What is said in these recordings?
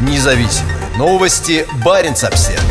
Независимые новости. Барин обсерва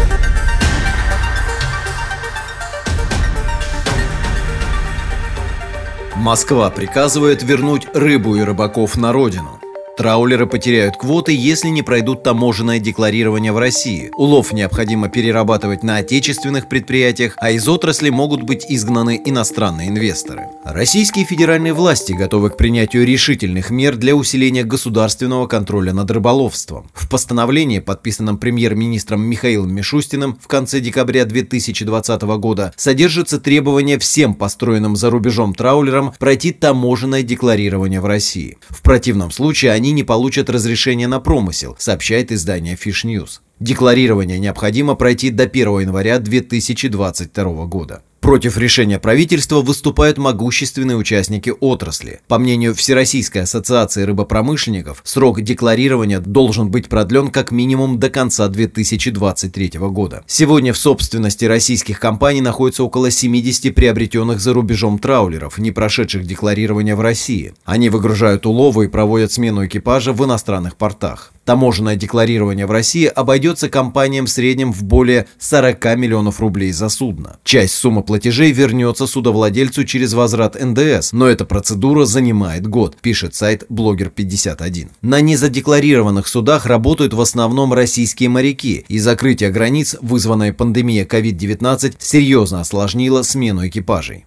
Москва приказывает вернуть рыбу и рыбаков на родину. Траулеры потеряют квоты, если не пройдут таможенное декларирование в России. Улов необходимо перерабатывать на отечественных предприятиях, а из отрасли могут быть изгнаны иностранные инвесторы. Российские федеральные власти готовы к принятию решительных мер для усиления государственного контроля над рыболовством. В постановлении, подписанном премьер-министром Михаилом Мишустиным в конце декабря 2020 года, содержится требование всем построенным за рубежом траулерам пройти таможенное декларирование в России. В противном случае они они не получат разрешения на промысел, сообщает издание Fish News. Декларирование необходимо пройти до 1 января 2022 года. Против решения правительства выступают могущественные участники отрасли. По мнению Всероссийской ассоциации рыбопромышленников, срок декларирования должен быть продлен как минимум до конца 2023 года. Сегодня в собственности российских компаний находится около 70 приобретенных за рубежом траулеров, не прошедших декларирование в России. Они выгружают уловы и проводят смену экипажа в иностранных портах. Таможенное декларирование в России обойдется компаниям в среднем в более 40 миллионов рублей за судно. Часть суммы платежей вернется судовладельцу через возврат НДС, но эта процедура занимает год, пишет сайт Блогер51. На незадекларированных судах работают в основном российские моряки, и закрытие границ, вызванное пандемией COVID-19, серьезно осложнило смену экипажей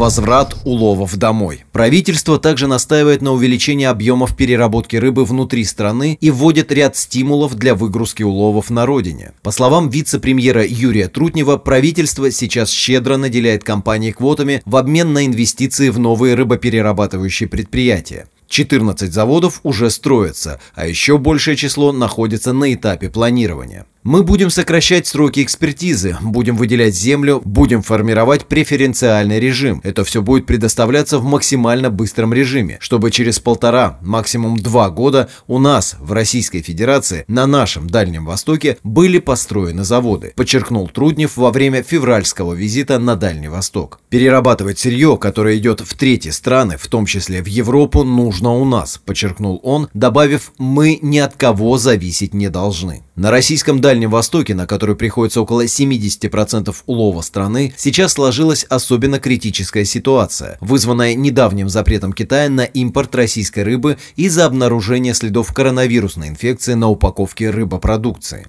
возврат уловов домой. Правительство также настаивает на увеличении объемов переработки рыбы внутри страны и вводит ряд стимулов для выгрузки уловов на родине. По словам вице-премьера Юрия Трутнева, правительство сейчас щедро наделяет компании квотами в обмен на инвестиции в новые рыбоперерабатывающие предприятия. 14 заводов уже строятся, а еще большее число находится на этапе планирования. Мы будем сокращать сроки экспертизы, будем выделять землю, будем формировать преференциальный режим. Это все будет предоставляться в максимально быстром режиме, чтобы через полтора, максимум два года у нас, в Российской Федерации, на нашем Дальнем Востоке были построены заводы, подчеркнул Труднев во время февральского визита на Дальний Восток. Перерабатывать сырье, которое идет в третьи страны, в том числе в Европу, нужно у нас, подчеркнул он, добавив «мы ни от кого зависеть не должны». На российском Дальнем Востоке, на который приходится около 70% улова страны, сейчас сложилась особенно критическая ситуация, вызванная недавним запретом Китая на импорт российской рыбы из-за обнаружения следов коронавирусной инфекции на упаковке рыбопродукции.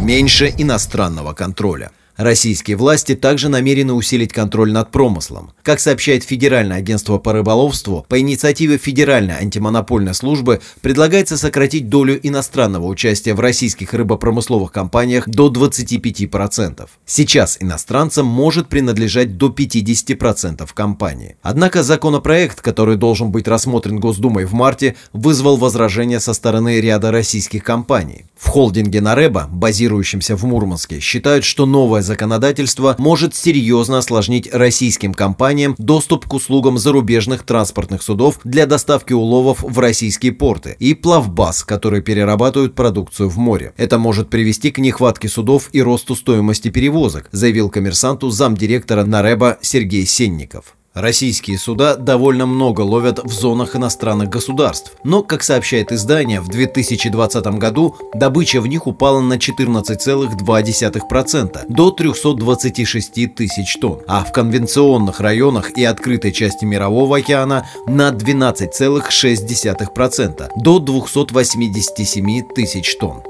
Меньше иностранного контроля. Российские власти также намерены усилить контроль над промыслом. Как сообщает Федеральное агентство по рыболовству, по инициативе Федеральной антимонопольной службы предлагается сократить долю иностранного участия в российских рыбопромысловых компаниях до 25%. Сейчас иностранцам может принадлежать до 50% компании. Однако законопроект, который должен быть рассмотрен Госдумой в марте, вызвал возражения со стороны ряда российских компаний. В холдинге Нареба, базирующемся в Мурманске, считают, что новое законодательство может серьезно осложнить российским компаниям доступ к услугам зарубежных транспортных судов для доставки уловов в российские порты и плавбаз, которые перерабатывают продукцию в море. Это может привести к нехватке судов и росту стоимости перевозок, заявил коммерсанту замдиректора Нареба Сергей Сенников. Российские суда довольно много ловят в зонах иностранных государств, но, как сообщает издание, в 2020 году добыча в них упала на 14,2% до 326 тысяч тонн, а в конвенционных районах и открытой части Мирового океана на 12,6% до 287 тысяч тонн.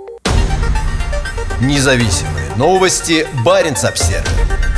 Независимые новости. Барин обсервис